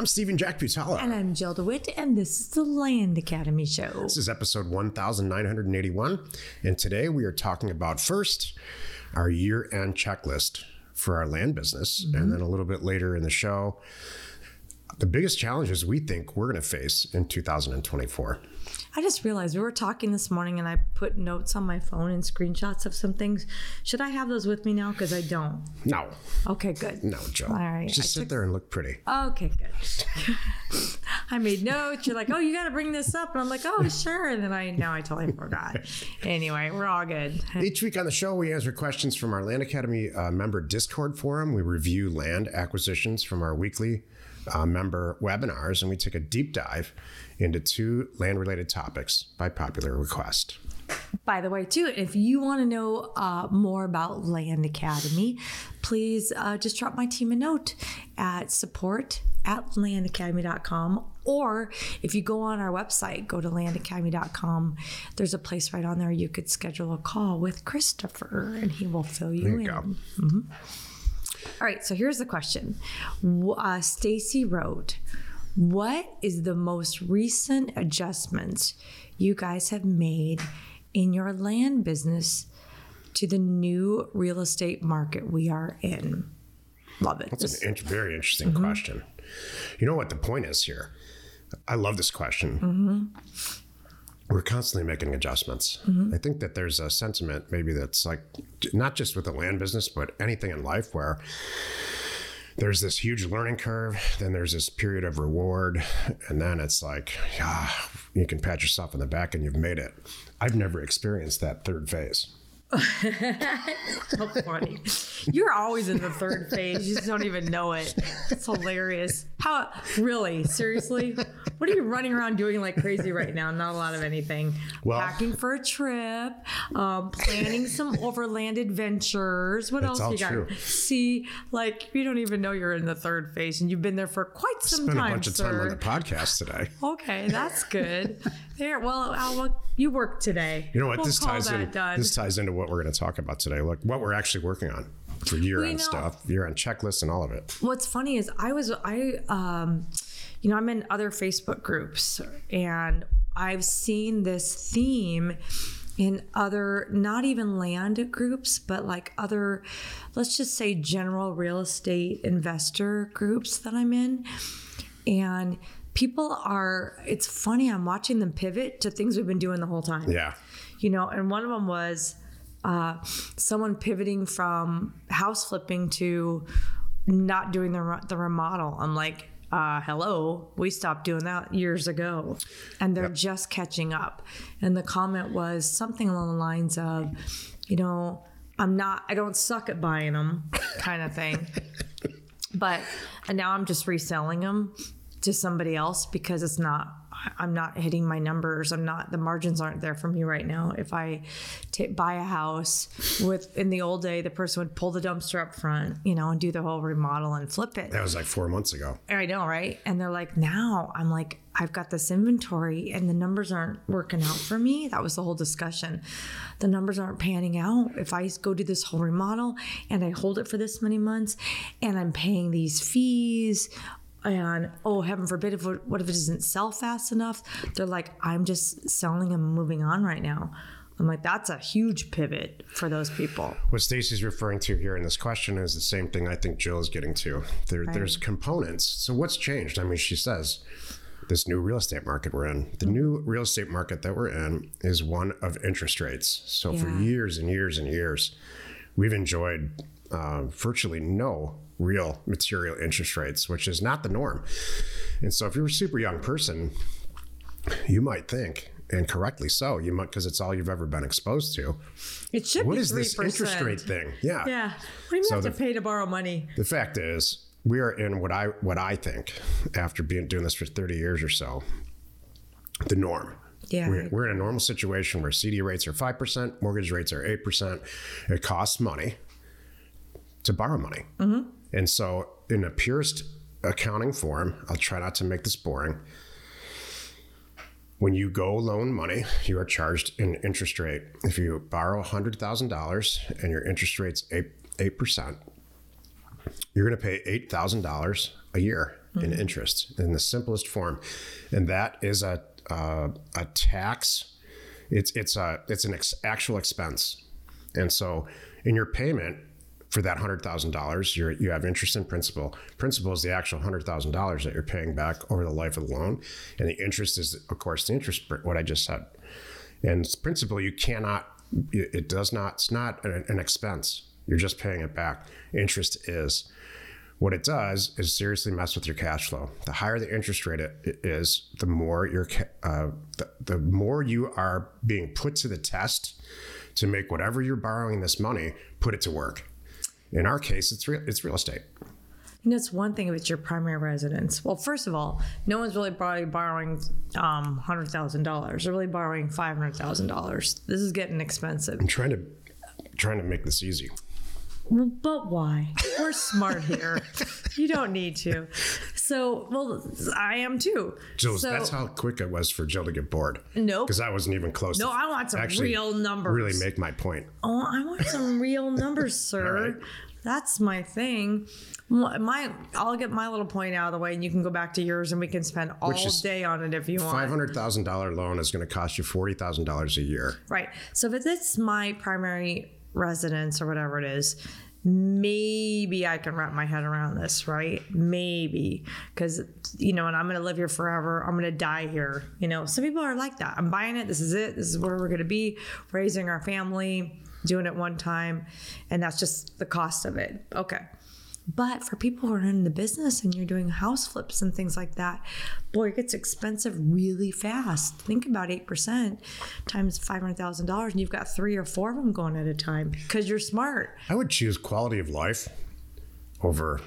I'm Steven Jack Butala. And I'm Jill DeWit, and this is the Land Academy Show. This is episode 1981. And today we are talking about first our year end checklist for our land business. Mm-hmm. And then a little bit later in the show, the biggest challenges we think we're going to face in 2024. I just realized we were talking this morning and I put notes on my phone and screenshots of some things. Should I have those with me now? Because I don't. No. Okay, good. No, Jill. All right. Just I sit took... there and look pretty. Okay, good. I made notes. You're like, oh, you got to bring this up. And I'm like, oh, sure. And then I, now I totally forgot. anyway, we're all good. Each week on the show, we answer questions from our Land Academy uh, member Discord forum. We review land acquisitions from our weekly uh, member webinars, and we take a deep dive into two land related topics by popular request. By the way, too, if you want to know uh, more about Land Academy, please uh, just drop my team a note at support at landacademy.com. Or if you go on our website, go to landacademy.com, there's a place right on there you could schedule a call with Christopher and he will fill you, you in. Mm-hmm. All right, so here's the question uh, Stacy wrote, what is the most recent adjustments you guys have made in your land business to the new real estate market we are in? Love it. That's an very interesting mm-hmm. question. You know what the point is here? I love this question. Mm-hmm. We're constantly making adjustments. Mm-hmm. I think that there's a sentiment maybe that's like not just with the land business, but anything in life where there's this huge learning curve, then there's this period of reward, and then it's like, yeah, you can pat yourself on the back and you've made it. I've never experienced that third phase. so funny. You're always in the third phase. You just don't even know it. It's hilarious. How really? Seriously? What are you running around doing like crazy right now? Not a lot of anything. Well, packing for a trip, um, planning some overland adventures. What else you got? True. See, like you don't even know you're in the third phase, and you've been there for quite some Spent time. a bunch sir. of time on the podcast today. Okay, that's good. There. Well, I'll, you work today. You know what? We'll this ties in. Done. This ties into what we're going to talk about today. Look, what we're actually working on for year end stuff, year end checklists, and all of it. What's funny is I was I um, you know, I'm in other Facebook groups, and I've seen this theme in other not even land groups but like other let's just say general real estate investor groups that I'm in and people are it's funny i'm watching them pivot to things we've been doing the whole time yeah you know and one of them was uh, someone pivoting from house flipping to not doing the, the remodel i'm like uh, hello, we stopped doing that years ago. And they're yep. just catching up. And the comment was something along the lines of, you know, I'm not, I don't suck at buying them, kind of thing. but and now I'm just reselling them to somebody else because it's not I'm not hitting my numbers. I'm not the margins aren't there for me right now. If I t- buy a house with in the old day, the person would pull the dumpster up front, you know, and do the whole remodel and flip it. That was like four months ago. I know, right? And they're like, now I'm like, I've got this inventory and the numbers aren't working out for me. That was the whole discussion. The numbers aren't panning out. If I go do this whole remodel and I hold it for this many months and I'm paying these fees and oh heaven forbid if what if it doesn't sell fast enough? They're like i'm just selling and moving on right now. I'm like that's a huge pivot for those people. What stacy's referring to here in this question is the same thing i think jill is getting to. There, right. there's components. So what's changed? I mean she says this new real estate market we're in the new real estate market that we're in is one of interest rates. So yeah. for years and years and years we've enjoyed uh, virtually no real material interest rates, which is not the norm. And so if you're a super young person, you might think, and correctly so, you might because it's all you've ever been exposed to. It should what be is 3%. this interest rate thing? Yeah. Yeah. What do you so have the, to pay to borrow money? The fact is, we are in what I what I think after being doing this for 30 years or so, the norm. Yeah. We're, we're in a normal situation where CD rates are 5%, mortgage rates are 8%. It costs money to borrow money. Mm-hmm. And so, in a purest accounting form, I'll try not to make this boring. When you go loan money, you are charged an interest rate. If you borrow $100,000 and your interest rate's 8, 8%, you're going to pay $8,000 a year in interest in the simplest form, and that is a uh, a tax. It's it's a it's an ex- actual expense, and so in your payment for that hundred thousand dollars, you you have interest in principal. Principal is the actual hundred thousand dollars that you're paying back over the life of the loan, and the interest is, of course, the interest. What I just said, and principal you cannot. It does not. It's not an, an expense. You're just paying it back. Interest is. What it does is seriously mess with your cash flow. The higher the interest rate it is, the more your uh, the, the more you are being put to the test to make whatever you're borrowing this money put it to work. In our case, it's real it's real estate. You know, it's one thing if it's your primary residence. Well, first of all, no one's really borrowing um, hundred thousand dollars. They're really borrowing five hundred thousand dollars. This is getting expensive. I'm trying to trying to make this easy. But why? We're smart here. you don't need to. So, well, I am too. Jill, so, that's how quick it was for Jill to get bored. No, nope. because I wasn't even close. No, I want some real numbers. Really make my point. Oh, I want some real numbers, sir. right. That's my thing. My, I'll get my little point out of the way, and you can go back to yours, and we can spend all day on it if you want. Five hundred thousand dollar loan is going to cost you forty thousand dollars a year. Right. So if it's my primary residence or whatever it is, maybe I can wrap my head around this, right? Maybe. Because, you know, and I'm to live here forever. I'm to die here. You know, some people are like that. I'm buying it. This is it. This is where we're to be, raising our family, doing it one time. And that's just the cost of it. Okay. But for people who are in the business and you're doing house flips and things like that, boy, it gets expensive really fast. Think about 8% times $500,000 and you've got three or four of them going at a time because you're smart. I would choose quality of life over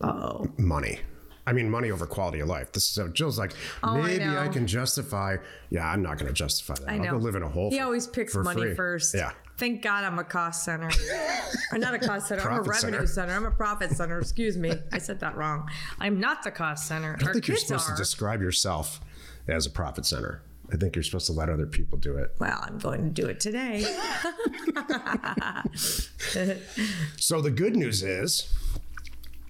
oh money. I mean, money over quality of life. This is so Jill's like, oh, maybe I, I, can justify. Yeah, I'm not going to justify that. I know. I'll go live in a hole. He always picks money free. first. Yeah. Thank God I'm a cost center. or not a cost center. I'm a revenue center. center. I'm a profit center. Excuse me. I said that wrong. I'm not the cost center. I don't think you're supposed are. to describe yourself as a profit center. I think you're supposed to let other people do it. Well, I'm going to do it today. so the good news is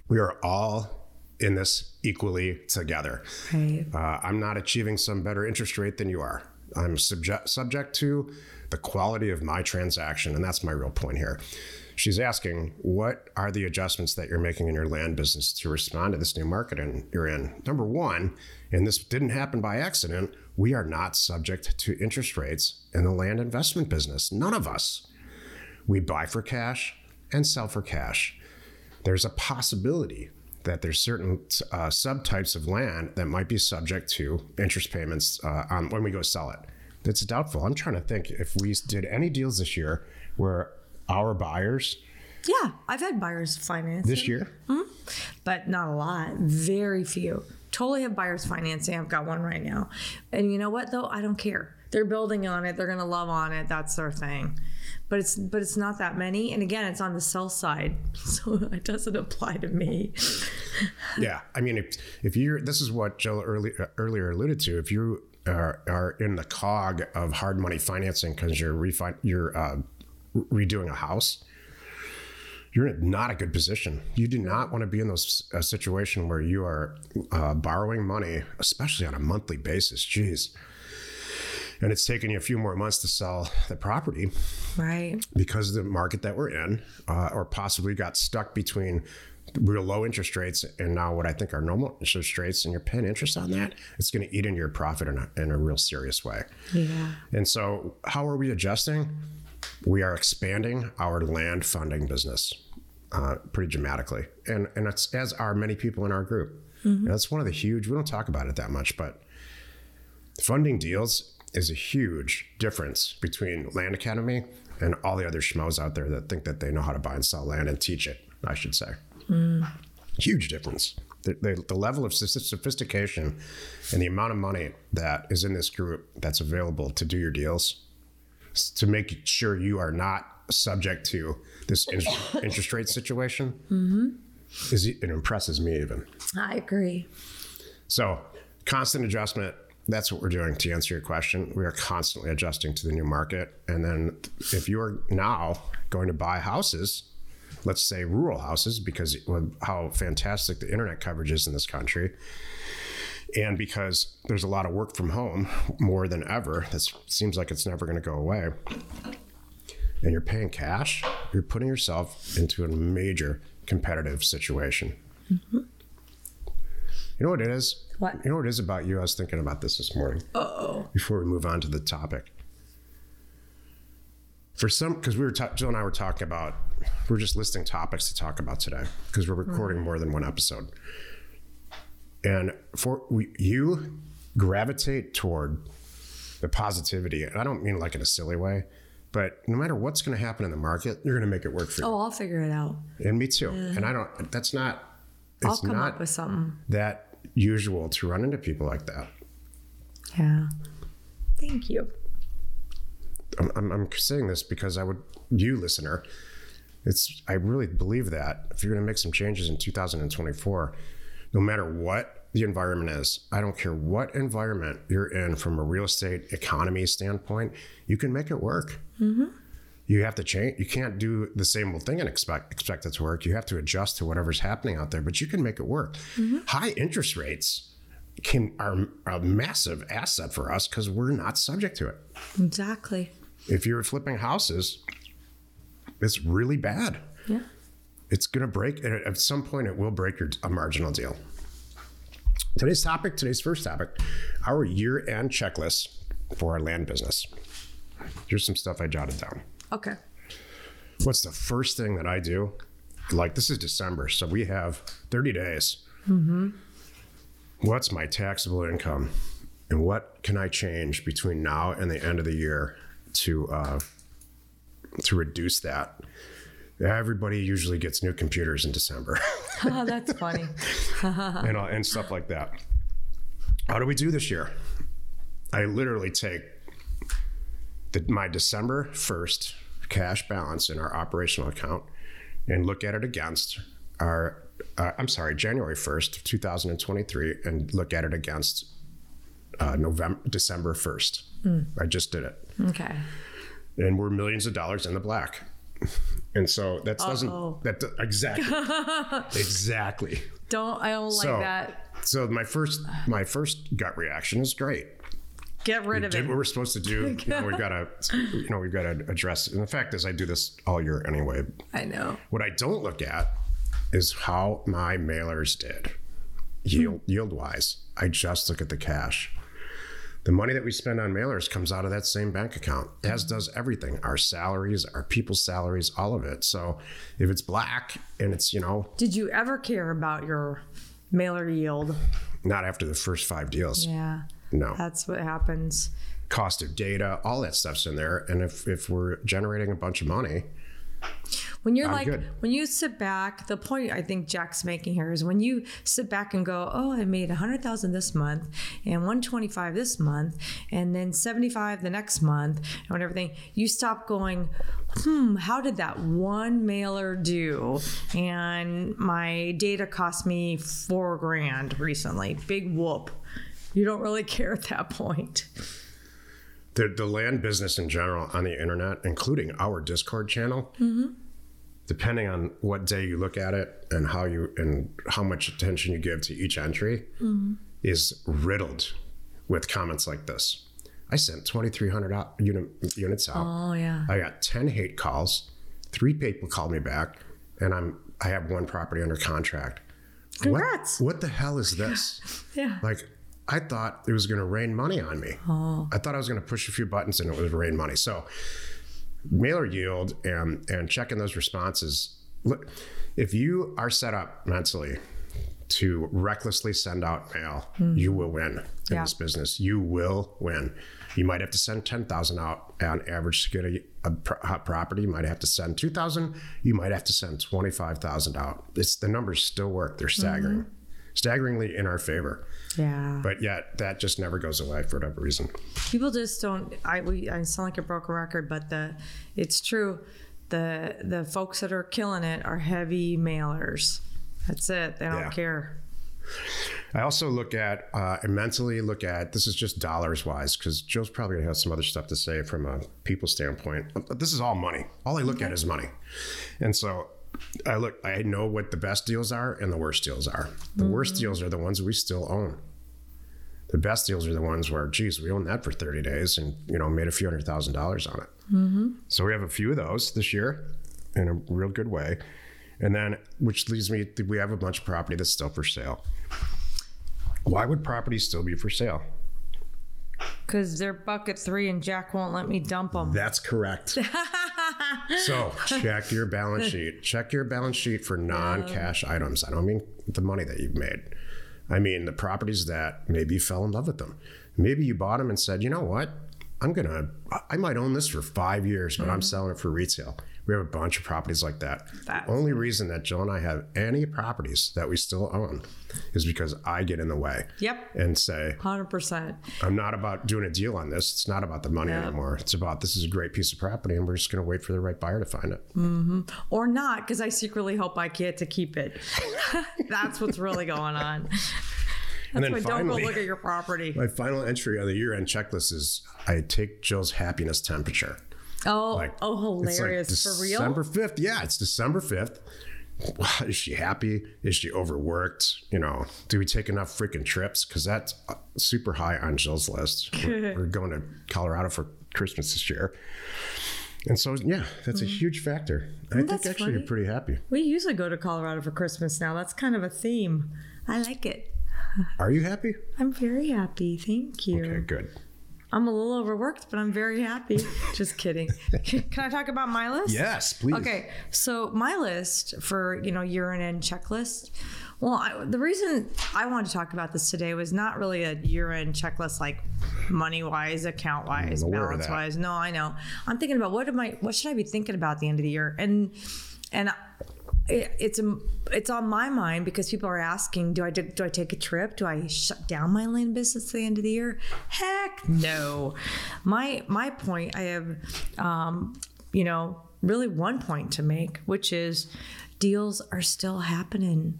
we are all in this equally together. Right. Uh, I'm not achieving some better interest rate than you are. I'm subject subject to the quality of my transaction. And that's my real point here. She's asking, what are the adjustments that you're making in your land business to respond to this new market and you're in? Number one, and this didn't happen by accident, we are not subject to interest rates in the land investment business. None of us. We buy for cash and sell for cash. There's a possibility that there's certain uh, subtypes of land that might be subject to interest payments uh, on when we go sell it. That's doubtful. I'm trying to think if we did any deals this year where our buyers. Yeah, I've had buyers finance this year, mm-hmm. but not a lot. Very few. Totally have buyers financing. I've got one right now, and you know what though? I don't care. They're building on it. They're to love on it. That's their thing. But it's but it's not that many. And again, it's on the sell side, so it doesn't apply to me. yeah, I mean, if if you're this is what Jill early, earlier alluded to. If you are, are in the cog of hard money financing because you're refi- you're uh, redoing a house, you're not a good position. You do not want to be in those a situation where you are uh, borrowing money, especially on a monthly basis. Jeez. And it's taken you a few more months to sell the property, right? Because of the market that we're in, uh, or possibly got stuck between real low interest rates and now what I think are normal interest rates and you're paying interest on that, it's going to eat into your profit in a, in a real serious way. Yeah. And so, how are we adjusting? We are expanding our land funding business uh, pretty dramatically, and and it's as are many people in our group. Mm-hmm. that's one of the huge. We don't talk about it that much, but funding deals is a huge difference between Land Academy and all the other schmoes out there that think that they know how to buy and sell land and teach it. I should say. Mm. Huge difference. The, the, the, level of sophistication and the amount of money that is in this group that's available to do your deals to make sure you are not subject to this interest rate situation mm-hmm. is it impresses me even. I agree. So constant adjustment. That's what we're doing to answer your question. We are constantly adjusting to the new market. And then if you are now going to buy houses, let's say rural houses because how fantastic the internet coverage is in this country and because there's a lot of work from home more than ever that seems like it's never going to go away and you're paying cash you're putting yourself into a major competitive situation mm-hmm. you know what it is what you know what it is about you i was thinking about this this morning oh before we move on to the topic for some because we were ta- Jill and I were talking about we're just listing topics to talk about today because we're recording mm-hmm. more than one episode. And for we, you gravitate toward the positivity, and I don't mean like in a silly way, but no matter what's going to happen in the market, you're going to make it work for you. Oh, I'll figure it out. And me too. Yeah. And I don't. That's not. It's I'll come not up with something that usual to run into people like that. Yeah. Thank you. I'm, I'm, I'm saying this because I would, you listener, it's I really believe that if you're going to make some changes in 2024, no matter what the environment is, I don't care what environment you're in from a real estate economy standpoint, you can make it work. Mm-hmm. You have to change. You can't do the same old thing and expect expect it to work. You have to adjust to whatever's happening out there, but you can make it work. Mm-hmm. High interest rates can are a massive asset for us because we're not subject to it. Exactly if you're flipping houses, it's really bad. Yeah. It's going to break, at some point, it will break your a marginal deal. Today's topic, today's first topic, our year end checklist for our land business. Here's some stuff I jotted down. Okay. What's the first thing that I do? Like, this is December, so we have 30 days. Mm-hmm. What's my taxable income? And what can I change between now and the end of the year to uh, to reduce that. Everybody usually gets new computers in December. oh, that's funny. and, uh, and stuff like that. How do we do this year? I literally take the, my December 1st cash balance in our operational account and look at it against our, uh, I'm sorry, January 1st, 2023, and look at it against uh, November, December 1st. Mm. I just did it. Okay. And we're millions of dollars in the black. And so that doesn't Uh-oh. that exactly exactly. Don't I don't so, like that. So my first my first gut reaction is great. Get rid we of did it. what we're supposed to do. you know, we've got to, you know, we've got to address. It. And the fact is, I do this all year anyway. I know. What I don't look at is how my mailers did, yield hmm. yield wise. I just look at the cash the money that we spend on mailers comes out of that same bank account, as does everything our salaries, our people's salaries, all of it. So if it's black and it's, you know. Did you ever care about your mailer yield? Not after the first five deals. Yeah. No. That's what happens. Cost of data, all that stuff's in there. And if, if we're generating a bunch of money, when you're I'm like, good. when you sit back, the point I think Jack's making here is when you sit back and go, oh, I made a hundred thousand this month and 125 this month and then 75 the next month and everything, you stop going, hmm, how did that one mailer do? And my data cost me four grand recently. Big whoop. You don't really care at that point the, the land business in general on the internet, including our Discord channel, mm-hmm. depending on what day you look at it and how you and how much attention you give to each entry, mm-hmm. is riddled with comments like this. I sent 2,300 unit, units out. Oh yeah. I got 10 hate calls. Three people called me back, and I'm I have one property under contract. Congrats. What, what the hell is this? yeah. Like I thought it was going to rain money on me. Oh. I thought I was going to push a few buttons and it would rain money. So, mailer yield and and checking those responses. Look, if you are set up mentally to recklessly send out mail, mm. you will win in yeah. this business. You will win. You might have to send 10,000 out on average to get a, a hot property. You might have to send 2,000. You might have to send 25,000 out. It's the numbers still work. They're staggering, mm-hmm. Staggeringly in our favor. Yeah. But yet that just never goes away for whatever reason. People just don't. I we I sound like a broken record, but the it's true. The the folks that are killing it are heavy mailers. That's it. They don't yeah. care. I also look at uh, and mentally look at this is just dollars wise because Joe's probably gonna have some other stuff to say from a people standpoint. This is all money. All I look okay. at is money, and so I look, I know what the best deals are and the worst deals are. The worst mm-hmm. deals are the ones we still own. The best deals are the ones where, geez, we owned that for 30 days and, you know, made a few hundred thousand dollars on it. Mm-hmm. So we have a few of those this year in a real good way. And then, which leads me, we have a bunch of property that's still for sale. Why would property still be for sale? Because they're bucket three and Jack won't let me dump them. That's correct. so check your balance sheet. Check your balance sheet for non-cash items. I don't mean the money that you've made. I mean the properties that maybe you fell in love with them. Maybe you bought them and said, you know what? I'm gonna. I might own this for five years, but I'm mm-hmm. selling it for retail. We have a bunch of properties like that. That's the only reason that Jill and I have any properties that we still own is because I get in the way Yep. and say, 100%. I'm not about doing a deal on this. It's not about the money anymore. It's about this is a great piece of property, and we're just going to wait for the right buyer to find it. Mm-hmm. Or not, because I secretly hope I get to keep it. That's what's really going on. and That's then why don't go finally, look at your property. my final entry on the year-end checklist is I take Jill's happiness temperature. Oh, Like oh, it's like hilarious. For real? December fifth. Yeah, it's December fifth. Is she happy? Is she overworked? You know, do we take enough freaking trips? Because that's uh, super high on Jill's list. We're, we're going to Colorado for Christmas this year. And so, yeah, that's a huge factor. I think Mm. actually funny. you're pretty happy. We usually go to Colorado for Christmas now. That's kind of a theme. I like it. Are you happy? I'm very happy. Thank you. Okay, good. I'm a little overworked, but I'm very happy. Just kidding. Can I talk about my list? Yes, please. Okay, so my list for you know year end checklist. Well, I, the reason I wanted to talk about this today was not really a year end checklist like money wise, account wise, I'm aware of balance wise. No, I know. I'm thinking about what am I? What should I be thinking about at the end of the year? And and it, it's a, it's on my mind because people are asking, do I do, do I take a trip? Do I shut down my land business at the end of the year? Heck no. My my point, I have, um, you know, really one point to make, which is deals are still happening.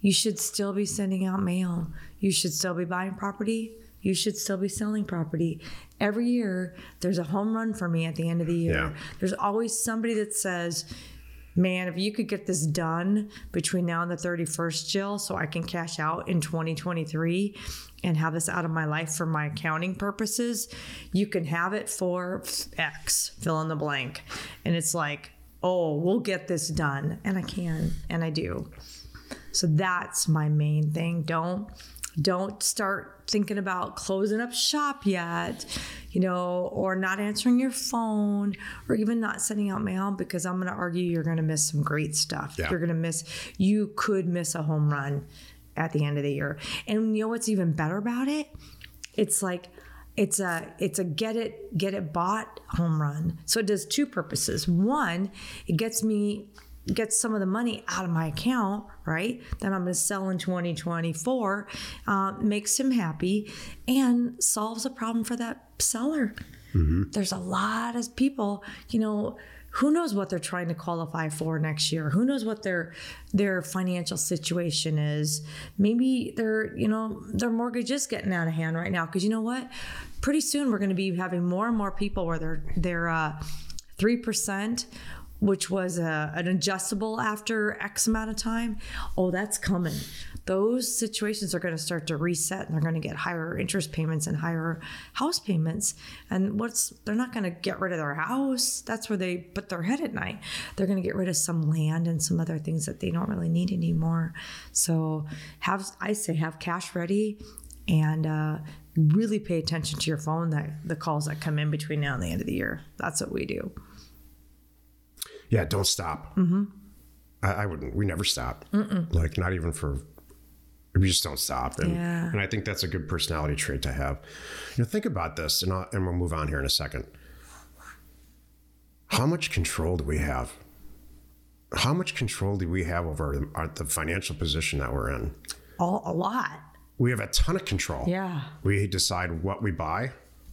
You should still be sending out mail. You should still be buying property. You should still be selling property. Every year, there's a home run for me at the end of the year. Yeah. There's always somebody that says, Man, if you could get this done between now and the 31st, Jill, so I can cash out in 2023 and have this out of my life for my accounting purposes, you can have it for X, fill in the blank. And it's like, oh, we'll get this done. And I can, and I do. So that's my main thing. Don't don't start thinking about closing up shop yet, you know, or not answering your phone or even not sending out mail because I'm going to argue you're going to miss some great stuff. Yeah. You're going to miss you could miss a home run at the end of the year. And you know what's even better about it? It's like it's a it's a get it get it bought home run. So it does two purposes. One, it gets me gets some of the money out of my account, right? That I'm going to sell in 2024, uh, makes him happy, and solves a problem for that seller. There's a lot of people, you know. Who knows what they're trying to qualify for next year? Who knows what their their financial situation is? Maybe their you know their mortgage is getting out of hand right now because you know what? Pretty soon we're going to be having more and more people where they're they're uh, three percent which was a, an adjustable after X amount of time. Oh, that's coming. Those situations are going to start to reset and they're going to get higher interest payments and higher house payments. And what's they're not going to get rid of their house. That's where they put their head at night. They're going to get rid of some land and some other things that they don't really need anymore. So have I say have cash ready and uh, really pay attention to your phone that the calls that come in between now and the end of the year. That's what we do. Yeah, don't stop. Mm-hmm. I, I wouldn't. We never stop. Like not even for. We just don't stop, and Yeah. and I think that's a good personality trait to have. You know, think about this, and I'll, and we'll move on here in a second. How much control do we have? How much control do we have over our, the financial position that we're in? All, a lot. We have a ton of control. Yeah. We decide what we buy,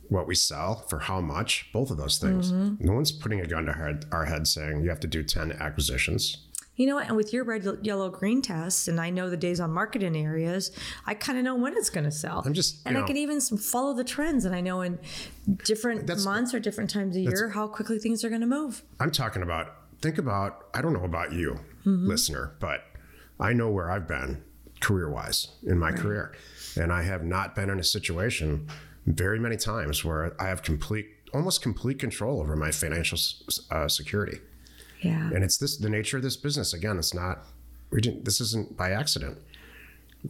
what we sell, for how much, both of those things. Mm-hmm. No one's putting a gun to our head, our head saying you have to do 10 acquisitions. You know what? And with your red, yellow, green test, and I know the days on market in areas, I kind of know when it's going to sell. I'm just, and you I can even follow the trends, and I know in different months or different times of year how quickly things are going to move. I'm talking about think about I don't know about you, listener, but I know where I've been career wise in my career. And I have not been in a situation very many times where I have complete, almost complete control over my financial uh, security. Yeah. And it's this the nature of this business. Again, it's not we didn't this isn't by accident.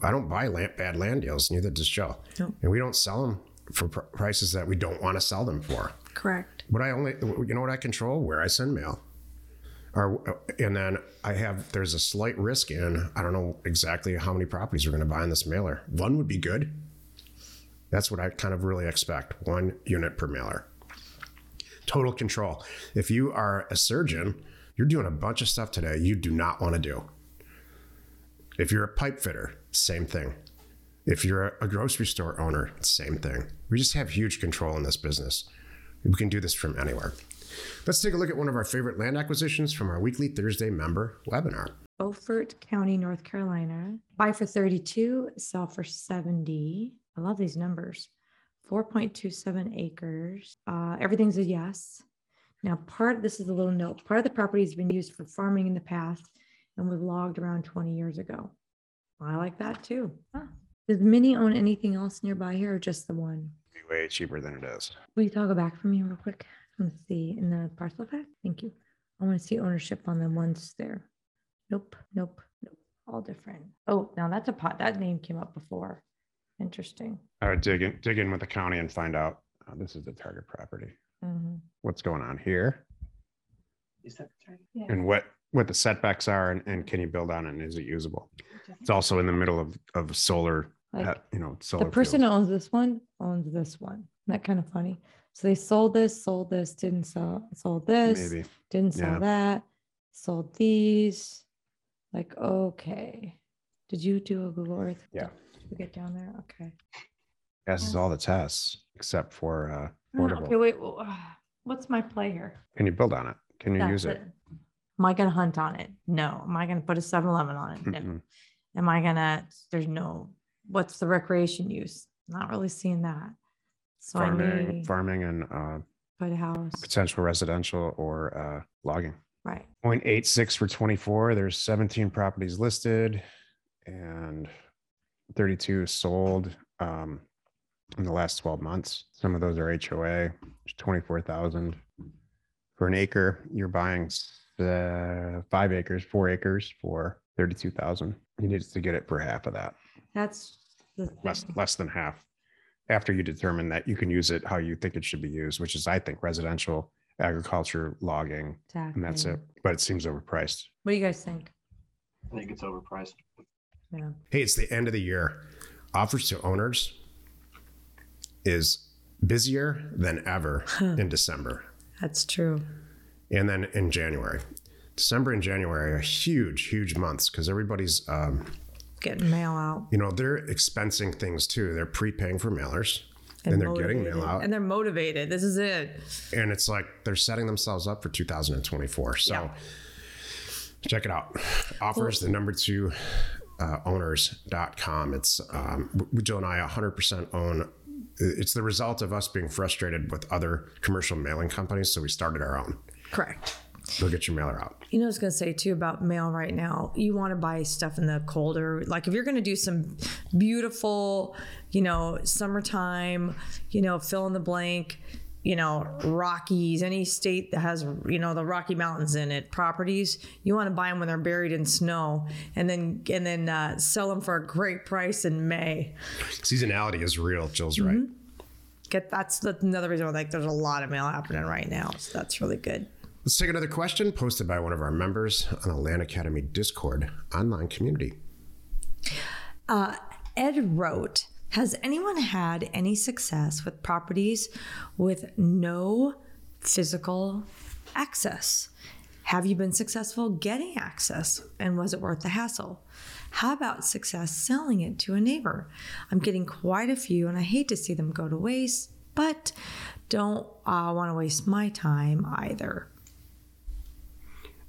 I don't buy land, bad land deals, neither does Joe. Nope. And we don't sell them for pr- prices that we don't want to sell them for. Correct. But I only, you know what I control? Where I send mail. Or, and then I have, there's a slight risk in, I don't know exactly how many properties we're going to buy in this mailer. One would be good. That's what I kind of really expect one unit per mailer. Total control. If you are a surgeon, you're doing a bunch of stuff today you do not want to do. If you're a pipe fitter, same thing. If you're a grocery store owner, same thing. We just have huge control in this business. We can do this from anywhere. Let's take a look at one of our favorite land acquisitions from our weekly Thursday member webinar. Beaufort County, North Carolina. Buy for 32, sell for 70. I love these numbers. 4.27 acres. Uh, everything's a yes. Now, part this is a little note. Part of the property has been used for farming in the past and was logged around 20 years ago. I like that too. Huh. Does Minnie own anything else nearby here or just the one? Be way cheaper than it is. Will you toggle back for me real quick? Let's see in the parcel fact. Thank you. I want to see ownership on the ones there. Nope, nope, nope. All different. Oh, now that's a pot. That name came up before. Interesting. I would dig in, dig in with the county and find out, uh, this is the target property. Mhm. What's going on here Is that right? Yeah. and what, what the setbacks are and, and can you build on it and is it usable? It's also in the middle of, of solar, Like, uh, you know, solar. the person fields. owns this one owns this one. Isn't that kind of funny? So they sold this, sold this, didn't sell, sold this, Maybe. didn't sell yeah. that, sold these. Like, okay. Did you do a Google Earth? Yeah. We get down there? Okay. Yes, Passes all the tests except for, uh, Uh, potable. Okay, wait, uh, what's my play here? Can you build on it? Can you use That's it? Am I gonna hunt on it? No. Am I gonna put a 7-Eleven on it? No. Mm-mm. Am I gonna, there's no, what's the recreation use? Not really seeing that. So I Farming, may farming and, uh, put a house, potential residential or, uh, logging. right? 0.86 for 24. There's 17 properties listed and 32 sold um, in the last 12 months. Some of those are HOA, 24,000 for an acre. You're buying uh, five acres, four acres for 32,000. You need to get it for half of that, That's less less than half. After you determine that you can use it how you think it should be used, which is I think residential, agriculture, logging, and that's it. But it seems overpriced. What do you guys think? I think it's overpriced. Yeah. Hey, it's the end of the year. Offers to owners is busier than ever in December. That's true. And then in January. December and January are huge, huge months because everybody's, um, Getting mail out. you know, they're expensing things too. They're prepaying for mailers and, they're getting mail out. And they're motivated. This is it. and it's like they're setting themselves up for 2024. So Yeah. check it out. Offers the number two uh, owners.com. It's um, Jill and I 100% own. It's the result of us being frustrated with other commercial mailing companies. So we started our own. Correct. Go get your mailer out. You know, I was going to say too about mail right now. You want to buy stuff in the colder, like if you're going to do some beautiful, you know, summertime, you know, fill in the blank, you know, Rockies, any state that has, you know, the Rocky Mountains in it, properties, you want to buy them when they're buried in snow and then, and then uh, sell them for a great price in May. Seasonality is real. Jill's right. Get that's, that's another reason why like there's a lot of mail happening right now. So that's really good. Let's take another question posted by one of our members on a Land Academy Discord online community. Ed wrote, Has anyone had any success with properties with no physical access? Have you been successful getting access and was it worth the hassle? How about success selling it to a neighbor? I'm getting quite a few and I hate to see them go to waste, but don't uh, want to waste my time either.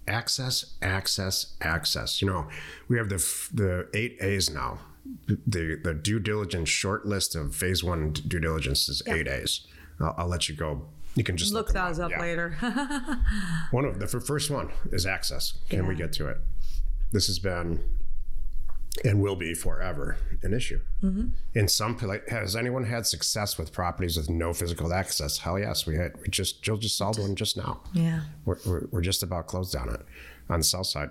access access access you know we have the the eight a's now the the due diligence short list of phase one due diligence is eight a's I'll, I'll let you go You can just Look them those up Yeah. later. One of the first one is access. Can we get to it? This has been and will be forever an issue. Mm-hmm. In some, has anyone had success with properties with no physical access? Hell yes, we had. We just Jill just solved one just now. yeah. We're, we're, we're just about closed on it on the south side.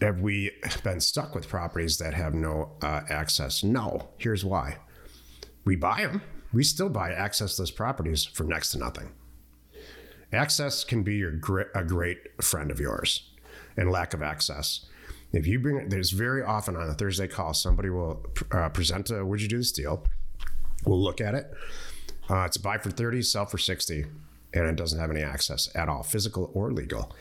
Have we been stuck with properties that have no uh, access? No. Here's why. We buy them. We still buy accessless properties for next to nothing. Access can be your a great friend of yours, and lack of access. If you bring, there's very often on a Thursday call, somebody will uh, present a, would you do this deal? We'll look at it. Uh, it's buy for 30, sell for 60, and it doesn't have any access at all, physical or legal.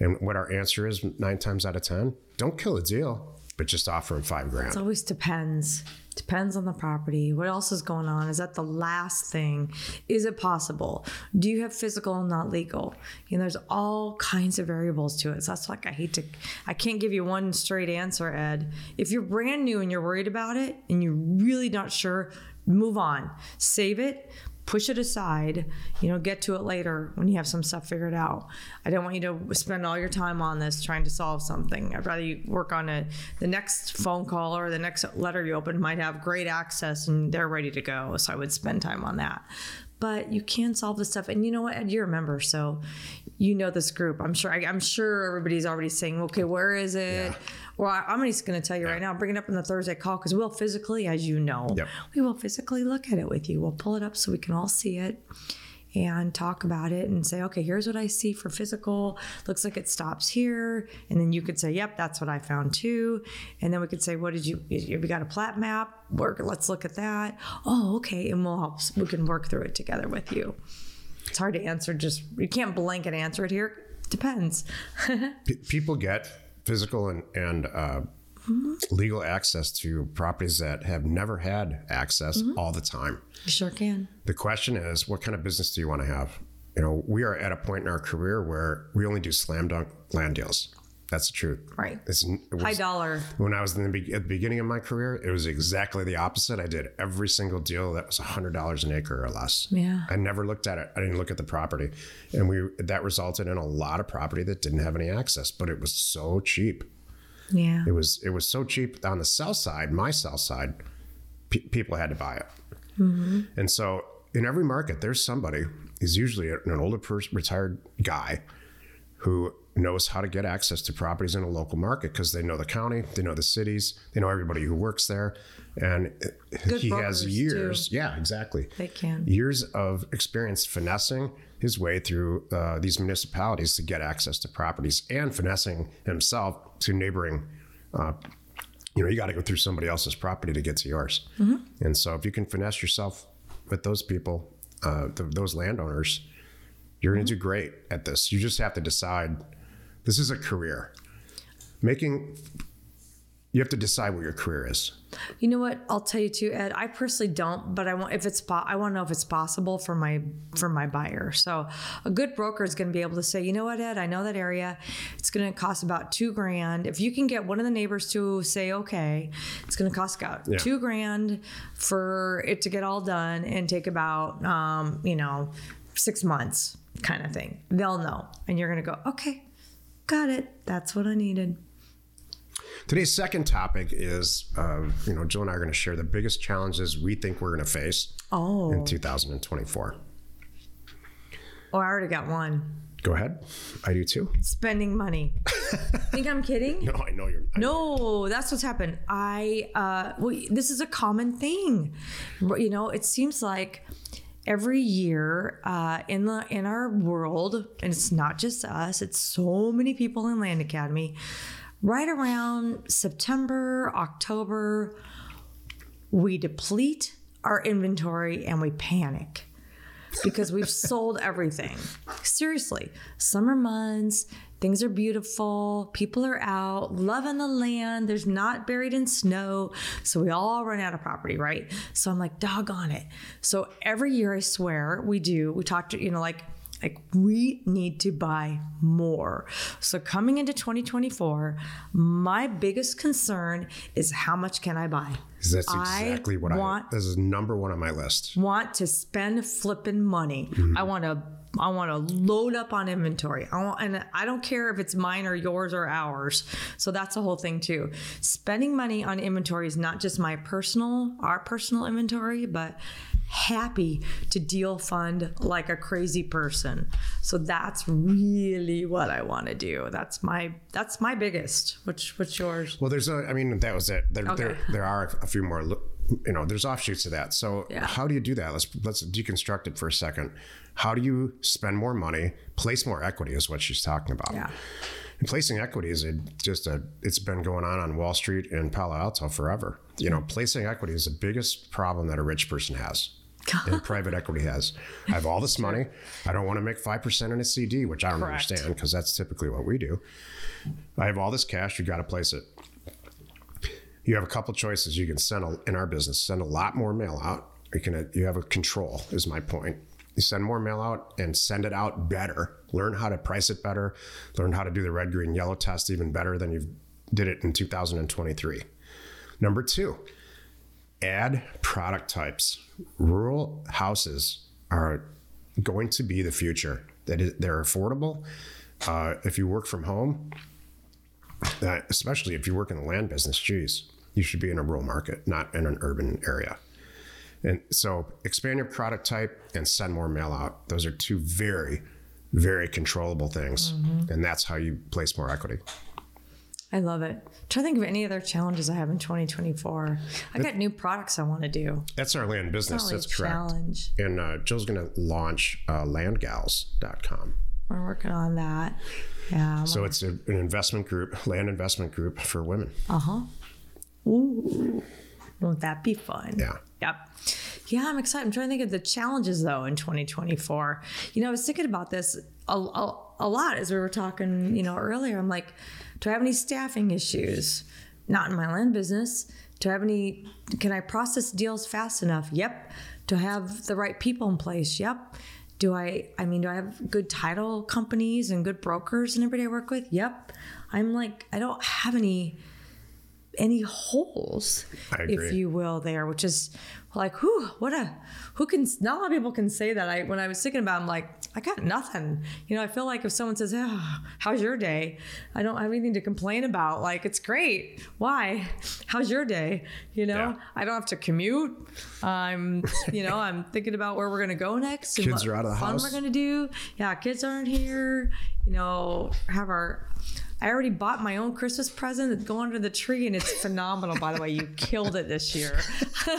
And what our answer is nine times out of 10, don't kill a deal, but just offer them five grand. It always depends. Depends on the property. What else is going on? Is that the last thing? Is it possible? Do you have physical and not legal? You know, there's all kinds of variables to it. So that's like I hate to I can't give you one straight answer, Ed. If you're brand new and you're worried about it and you're really not sure, move on. Save it, push it aside, you know, get to it later when you have some stuff figured out. I don't want you to spend all your time on this trying to solve something. I'd rather you work on it. The next phone call or the next letter you open might have great access and they're ready to go. So I would spend time on that. But you can solve this stuff. And you know what, Ed, you're a member, so you know this group. I'm sure. I, I'm sure everybody's already saying, "Okay, where is it?" Yeah. Well, I, I'm just going to tell you right now. Bring it up in the Thursday call because we'll physically, as you know, Yep. we will physically look at it with you. We'll pull it up so we can all see it and talk about it and say, okay, here's what I see for physical. Looks like it stops here. And then you could say, yep, that's what I found too. And then we could say, what did you, you got a plat map? Work, let's look at that. Oh, okay. And we'll help, we can work through it together with you. It's hard to answer. Just, you can't blanket answer it here. Depends. P- people get physical and, and uh, legal access to properties that have never had access all the time. You sure can. The question is, what kind of business do you want to have? You know, we are at a point in our career where we only do slam dunk land deals. That's the truth. Right. It's, it was, High dollar. when I was in the, be- at the beginning of my career, it was exactly the opposite. I did every single deal that was $100 an acre or less. Yeah. I never looked at it. I didn't look at the property. And we that resulted in a lot of property that didn't have any access, but it was so cheap. Yeah. It was it was so cheap on the sell side, my sell side, pe- people had to buy it. Mm-hmm. And so in every market, there's somebody is usually an older person, retired guy who knows how to get access to properties in a local market because they know the county, they know the cities, they know everybody who works there, and Good he has too. years. Yeah, exactly. They can. years of experience finessing his way through uh, these municipalities to get access to properties and finessing himself to neighboring. Uh, you know, you got to go through somebody else's property to get to yours. And so, if you can finesse yourself with those people, uh, th- those landowners, you're going to do great at this. You just have to decide this is a career. Making, you have to decide what your career is. You know what? I'll tell you too, Ed. I personally don't, but I want if it's po- I want to know if it's possible for my for my buyer. So a good broker is going to be able to say, you know what, Ed, I know that area. It's going to cost about two grand. If you can get one of the neighbors to say okay, it's going to cost about Yeah. two grand for it to get all done and take about um, you know six months kind of thing. They'll know, and you're going to go, okay, got it. That's what I needed. Today's second topic is, uh, you know, Jill and I are going to share the biggest challenges we think we're going to face Oh, in 2024. oh, I already got one. Go ahead. I do too. Spending money. Think I'm kidding? No, I know you're. I- No, that's what's happened. I uh well, this is a common thing. You know, it seems like every year uh, in the in our world, and it's not just us. It's so many people in Land Academy. Right around September, October, we deplete our inventory and we panic because we've sold everything. Seriously, summer months, things are beautiful, people are out, loving the land, there's not buried in snow. So we all run out of property, right? So I'm like, doggone it. So every year, I swear, we do, we talk to, you know, like, Like we need to buy more. So coming into 2024, my biggest concern is how much can I buy? That's I exactly what want- I. Want. This is number one on my list. want to spend flipping money. Mm-hmm. I want to I want to load up on inventory. I want, and I don't care if it's mine or yours or ours. So that's the whole thing too. Spending money on inventory is not just my personal, our personal inventory, but happy to deal fund like a crazy person. So that's really what I want to do. That's my that's my biggest. Which what's yours? Well, there's a. I mean, that was it. There, there, Okay. there are a few more. You know, there's offshoots of that. So, Yeah. how do you do that? Let's let's deconstruct it for a second. How do you spend more money, place more equity? Is what she's talking about. Yeah. And placing equity is a, just a. It's been going on on Wall Street and Palo Alto forever. You know, placing equity is the biggest problem that a rich person has. and private equity has. I have all this money. I don't want to make 5% in a CD, which I don't Correct. understand because that's typically what we do. I have all this cash. You got to place it. You have a couple choices. You can send a, in our business, send a lot more mail out. You can, you have a control is my point. Send more mail out and send it out better. Learn how to price it better. Learn how to do the red, green, yellow test even better than you did it in 2023. Number two, add product types. Rural houses are going to be the future. That they're affordable. Uh, if you work from home, uh, especially if you work in the land business, geez, you should be in a rural market, not in an urban area. And so expand your product type and send more mail out. Those are two very, very controllable things. And that's how you place more equity. I love it. trying to think of any other challenges I have in 2024. I got new products I want to do. That's our land business. That's a correct. challenge. And uh, Joe's going to launch uh, landgals.com. We're working on that. Yeah. So it's a, an investment group, land investment group for women. Uh huh. Ooh, won't that be fun? Yeah. Yep. Yeah, I'm excited. I'm trying to think of the challenges though in 2024. You know, I was thinking about this a, a, a lot as we were talking, you know, earlier. I'm like, do I have any staffing issues? Not in my land business. Do I have any, can I process deals fast enough? Yep. Do I have the right people in place? Yep. Do I, I mean, do I have good title companies and good brokers and everybody I work with? Yep. I'm like, I don't have any any holes, if you will, there, which is like, who, what a, who can, not a lot of people can say that. I, when I was thinking about, it, I'm like, I got nothing. You know, I feel like if someone says, oh, how's your day? I don't have anything to complain about. Like, it's great. Why? How's your day? You know, Yeah. I don't have to commute. I'm, you know, I'm thinking about where we're going to go next. and Kids what are out of the house. We're going to do. Yeah. Kids aren't here. You know, have our, I already bought my own Christmas present that's going under the tree, and it's phenomenal. By the way, you killed it this year.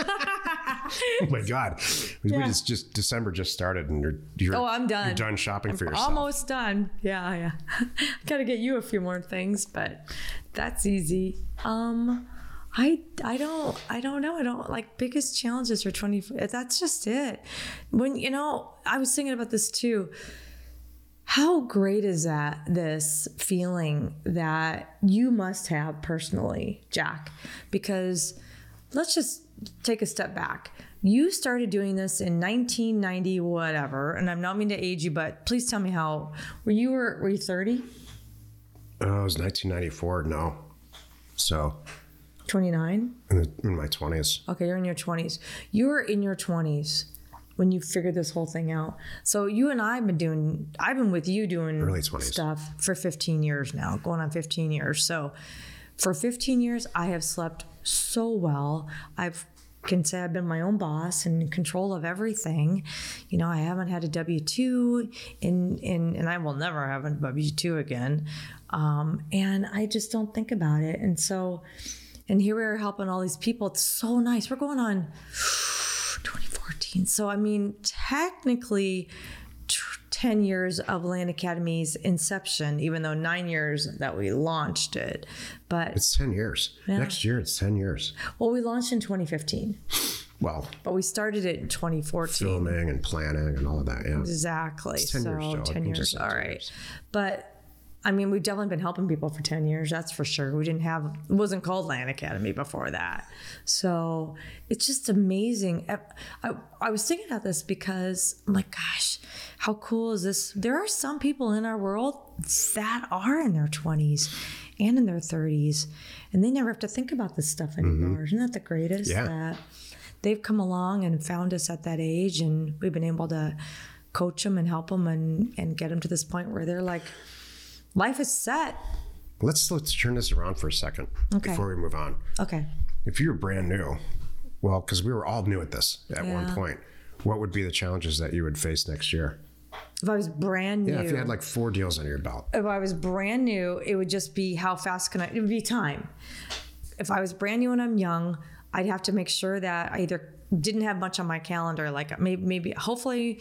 Oh my God. We Yeah. just, just December just started and you're, you're, Oh, I'm done. You're done shopping for yourself. Almost done. Yeah, yeah. I Got to get you a few more things, but that's easy. Um, I I don't I don't know. I don't like biggest challenges for 20 that's just it. When you know, I was thinking about this too. How great is that this feeling that you must have personally, Jack? Because let's just take a step back. You started doing this in 1990 whatever, and I'm not mean to age you, but please tell me how were you were were you 30? Oh, uh, it was 1994. No. So 29? in, the, in my 20s. Okay, you're in your 20s. You were in your 20s when you figured this whole thing out. So you and I have been doing, I've been with you doing Early 20s. stuff for 15 years now, going on 15 years. So for 15 years, I have slept so well. I've can say I've been my own boss and in control of everything. You know, I haven't had a W two in in and I will never have a W two again. Um, and I just don't think about it. And so and here we are helping all these people. It's so nice. We're going on 2014. So, I mean, technically, t- 10 years of Land Academy's inception, even though nine years that we launched it. But, It's 10 years. Next year, it's 10 years. well, we launched in 2015, Well, but we started it in 2014. filming and planning and all of that. Yeah. Exactly. 10 so years, Joe. 10 years. All 10 right. years. But I mean, we've definitely been helping people for 10 years, that's for sure. We didn't have, it wasn't called Land Academy before that. So it's just amazing. I, I, I was thinking about this because I'm like, gosh, how cool is this? There are some people in our world that are in their 20s and in their 30s, and they never have to think about this stuff anymore. Mm-hmm. Isn't that the greatest? Yeah. That they've come along and found us at that age, and we've been able to coach them and help them and, and get them to this point where they're like, life is set. Let's let's turn this around for a second Okay. before we move on. Okay. If you were brand new, well, because we were all new at this at one point, what would be the challenges that you would face next year? If I was brand new, Yeah, if you had like four deals under your belt. if I was brand new, it would just be how fast can I? It would be time. If I was brand new and I'm young, I'd have to make sure that I either didn't have much on my calendar, like maybe, maybe hopefully.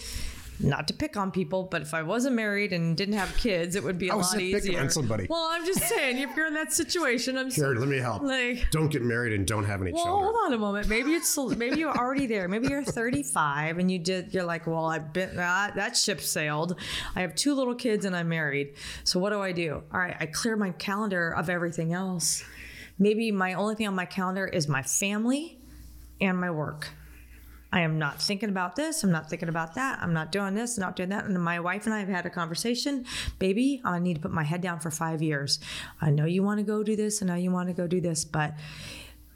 Not to pick on people, but if I wasn't married and didn't have kids, it would be a I was lot just picking easier. on somebody. Well, I'm just saying, if you're in that situation, I'm Here, let me help. like, don't get married and don't have any well, children. hold on a moment. Maybe it's maybe you're already there. Maybe you're 35 and you did. You're like, well, I've been that that ship sailed. I have two little kids and I'm married. So what do I do? All right, I clear my calendar of everything else. Maybe my only thing on my calendar is my family and my work. I am not thinking about this. I'm not thinking about that. I'm not doing this, I'm not doing that. And my wife and I have had a conversation. Baby, I need to put my head down for five years. I know you want to go do this. I know you want to go do this, but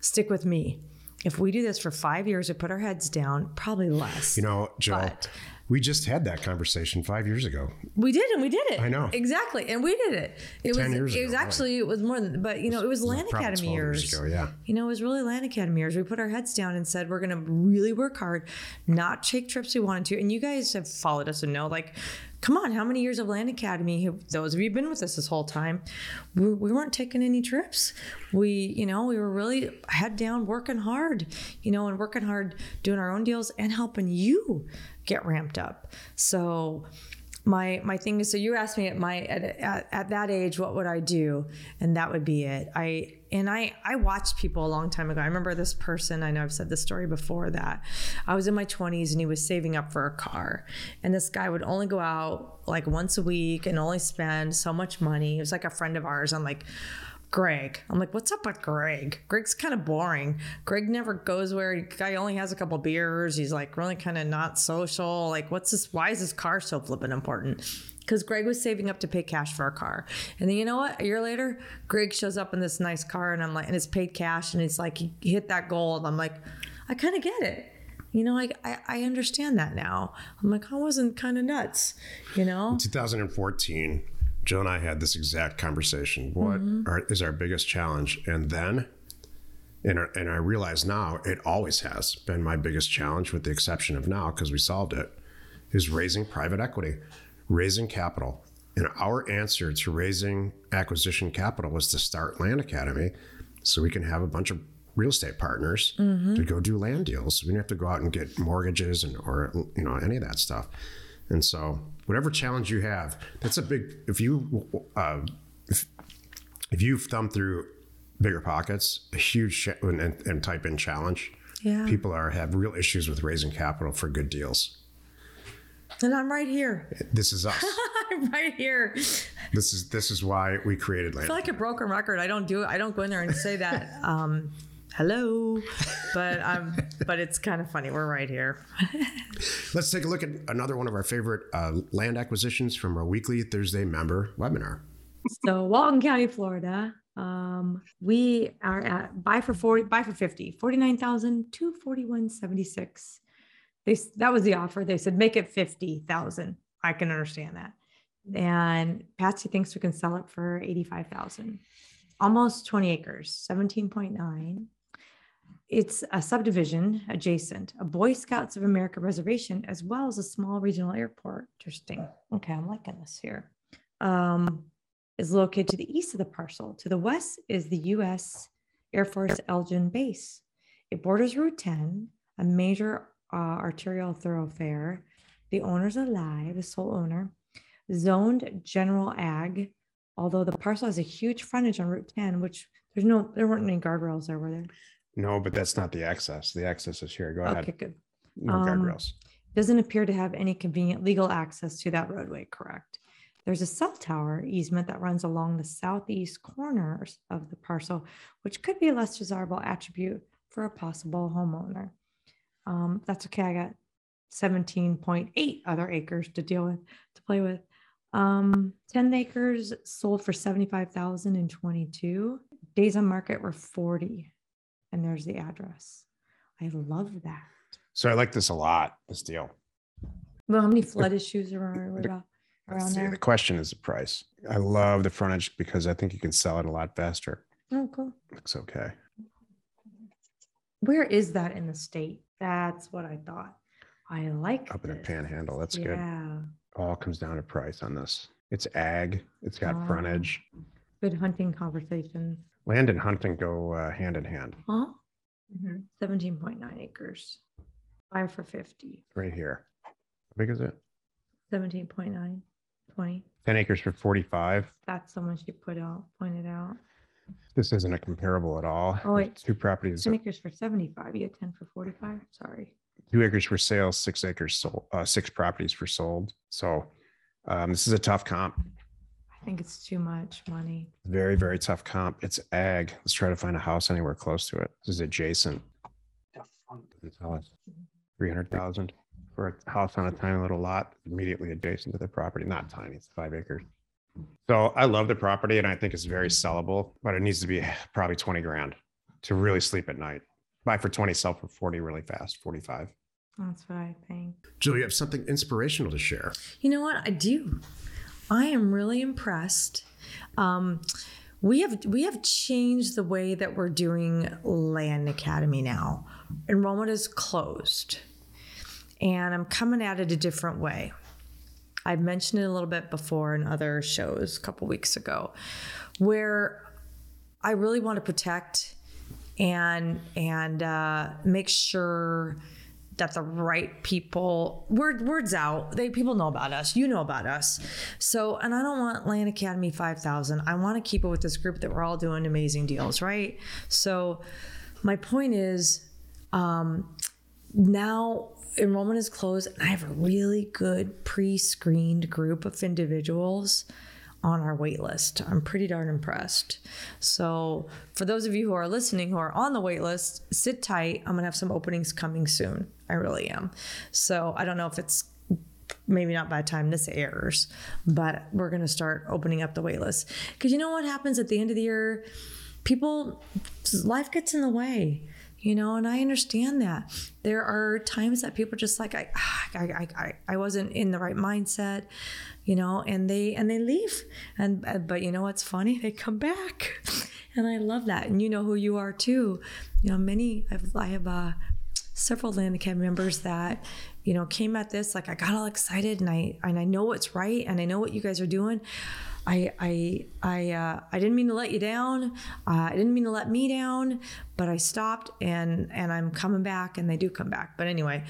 stick with me. If we do this for five years, we put our heads down, probably less. You know, Joe, But- we just had that conversation five years ago. we did, and we did it. I know. exactly, and we did it. It 10 was. years it was ago, actually. It was more than. But you know, it was Land Academy 12 years years. ago, yeah. You know, it was really Land Academy years. We put our heads down and said we're going to really work hard, not take trips we wanted to. And you guys have followed us and know, like, come on, how many years of Land Academy? have- Those of you been with us this whole time, we, we weren't taking any trips. We, you know, we were really head down, working hard, you know, and working hard, doing our own deals and helping you get ramped up. So my my thing is so you asked me at my at, at, at that age what would i do? And that would be it. I and i i watched people a long time ago. I remember this person i know i've said this story before that i was in my 20s and he was saving up for a car. And this guy would only go out like once a week and only spend so much money. He was like a friend of ours i'm like Greg. I'm like, what's up with Greg? Greg's kind of boring. Greg never goes where guy only has a couple beers. He's like really kind of not social. Like, what's this? Why is this car so flippin' important? Because Greg was saving up to pay cash for a car. And then you know what? A year later, Greg shows up in this nice car and I'm like, and it's paid cash and it's like he hit that goal. And I'm like, I kind of get it. You know, I, I I understand that now. I'm like, I wasn't kind of nuts, you know? 2014, Joe and I had this exact conversation. What mm-hmm. are, is our biggest challenge? And then, and, I- and I realize now it always has been my biggest challenge, with the exception of now because we solved it, is raising private equity, raising capital. And our answer to raising acquisition capital was to start Land Academy so we can have a bunch of real estate partners mm-hmm. to go do land deals. We didn't have to go out and get mortgages and or you know any of that stuff. And so whatever challenge you have, that's a big. If you uh, if, if you thumb through BiggerPockets, a huge cha- and, and, type in challenge, Yeah. people are have real issues with raising capital for good deals. And I'm right here. This is us. I'm right here. this is this is why we created land. I feel like a broken record. I don't do it. I don't go in there and say that. Um, hello, but um, but it's kind of funny. We're right here. Let's take a look at another one of our favorite uh, land acquisitions from our weekly Thursday member webinar. So Walton County, Florida. Um, we are at buy for 40, buy for 50, 49,000 to 4176. They, that was the offer. They said, make it 50,000. I can understand that. And Patsy thinks we can sell it for 85,000. Almost 20 acres, 17.9. It's a subdivision adjacent, a Boy Scouts of America reservation, as well as a small regional airport. Interesting. Okay, I'm liking this here. Um, is located to the east of the parcel. To the west is the U.S. Air Force Eglin Base. It borders Route 10, a major uh, arterial thoroughfare. The owner's alive, the sole owner. Zoned general ag, although the parcel has a huge frontage on Route 10, which there's no, there weren't any guardrails there, were there? No, but that's not the access. The access is here. Go Okay, ahead. good. No Um, guardrails. Doesn't appear to have any convenient legal access to that roadway, correct? There's a cell tower easement that runs along the southeast corners of the parcel, which could be a less desirable attribute for a possible homeowner. Um, that's okay. I got 17.8 other acres to deal with, to play with. Um, 10 acres sold for 75,000 in 22. Days on market were 40. And there's the address. I love that. So I like this a lot, this deal. Well, how many flood issues are around, see, there? The question is the price. I love the frontage because I think you can sell it a lot faster. Oh, cool. Looks okay. Where is that in the state? That's what I thought. I like Up in the panhandle. That's good. Yeah. All comes down to price on this. It's ag. It's got Oh. frontage. Good hunting conversations. Land and hunting go uh, hand in hand Huh? Point nine acres. Five for fifty. right here. How big is it? Seventeen point nine. Twenty. 10 acres for 45. That's someone she put out, pointed out. This isn't a comparable at all. Oh, wait. Two properties, Ten acres for seventy-five. You had ten for forty-five. Sorry. two acres for sale, six acres sold, uh, six properties for sold. So um, this is a tough comp. I think it's too much money. Very, very tough comp. It's ag. Let's try to find a house anywhere close to it. This is adjacent. The fun- tell us. 300,000 for a house on a tiny little lot immediately adjacent to the property. Not tiny, it's five acres. So I love the property and I think it's very sellable, but it needs to be probably 20 grand to really sleep at night. Buy for 20, sell for 40 really fast, 45. That's what I think. Jill, you have something inspirational to share. You know what? I do. I am really impressed. Um, we have we have changed the way that we're doing Land Academy now. Enrollment is closed, and I'm coming at it a different way. I've mentioned it a little bit before in other shows a couple weeks ago, where I really want to protect and and uh, make sure that the right people word words out they people know about us you know about us so and i don't want land academy 5000 i want to keep it with this group that we're all doing amazing deals right so my point is um, now enrollment is closed and i have a really good pre-screened group of individuals on our wait list. I'm pretty darn impressed. So, for those of you who are listening who are on the wait list, sit tight. I'm going to have some openings coming soon. I really am. So, I don't know if it's maybe not by the time this airs, but we're going to start opening up the wait list. Because you know what happens at the end of the year? People, life gets in the way you know and i understand that there are times that people just like i I, I, I, wasn't in the right mindset you know and they and they leave and but you know what's funny they come back and i love that and you know who you are too you know many i've i have uh several land academy members that you know came at this like i got all excited and i and i know what's right and i know what you guys are doing I I I uh, I didn't mean to let you down. Uh, I didn't mean to let me down, but I stopped and and I'm coming back, and they do come back. But anyway,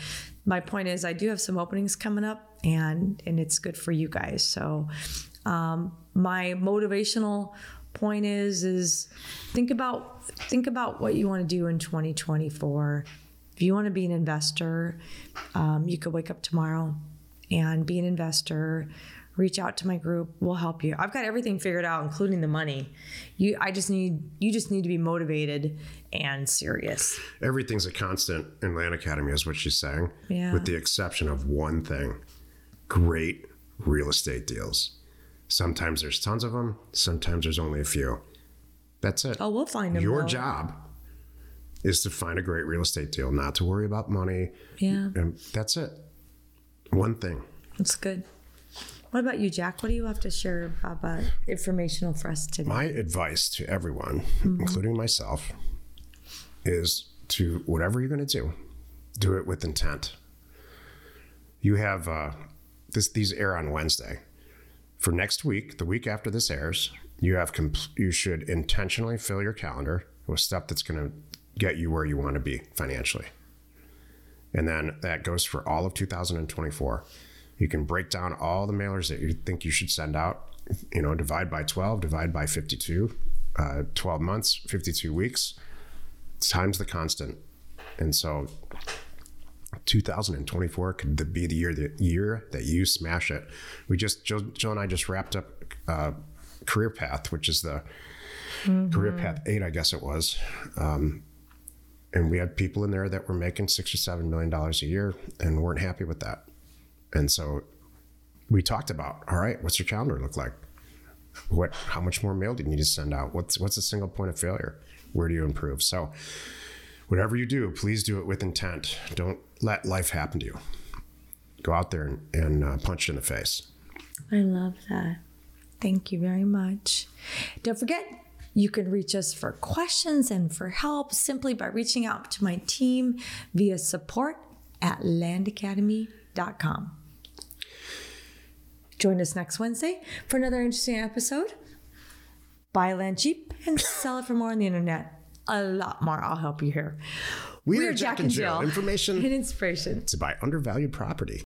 my point is, I do have some openings coming up, and and it's good for you guys. So, um, my motivational point is is think about think about what you want to do in 2024. If you want to be an investor, um, you could wake up tomorrow and be an investor reach out to my group we'll help you i've got everything figured out including the money you i just need you just need to be motivated and serious Everything's a constant in Land Academy, is what she's saying, Yeah. with the exception of one thing great real estate deals. Sometimes there's tons of them, sometimes there's only a few. That's it. oh we'll find them Your though. job is to find a great real estate deal, not to worry about money. yeah And that's it. One thing. that's good what about you jack what do you have to share about informational for us today My advice to everyone, including myself, is to whatever you're going to do, do it with intent. You have uh, this; these air on Wednesday. For next week, the week after this airs, you have comp- you should intentionally fill your calendar with stuff that's going to get you where you want to be financially. And then that goes for all of 2024. You can break down all the mailers that you think you should send out, you know, divide by 12, divide by 52, uh, 12 months, 52 weeks, times the constant. And so 2024 could be the year the year that you smash it. We just Joe, Joe and I just wrapped up uh, Career Path, which is the Career Path Eight, I guess it was. Um, and we had people in there that were making six or seven million dollars a year and weren't happy with that. And so we talked about, all right, what's your calendar look like? What, how much more mail do you need to send out? What's what's a single point of failure? Where do you improve? So, whatever you do, please do it with intent. Don't let life happen to you. Go out there and, and uh, punch it in the face. I love that. Thank you very much. Don't forget, you can reach us for questions and for help simply by reaching out to my team via support at landacademy.com. Join us next Wednesday for another interesting episode. Buy land cheap and sell it for more on the internet. A lot more. I'll help you here. We, are Jack, and Jill. Information and inspiration. to buy undervalued property.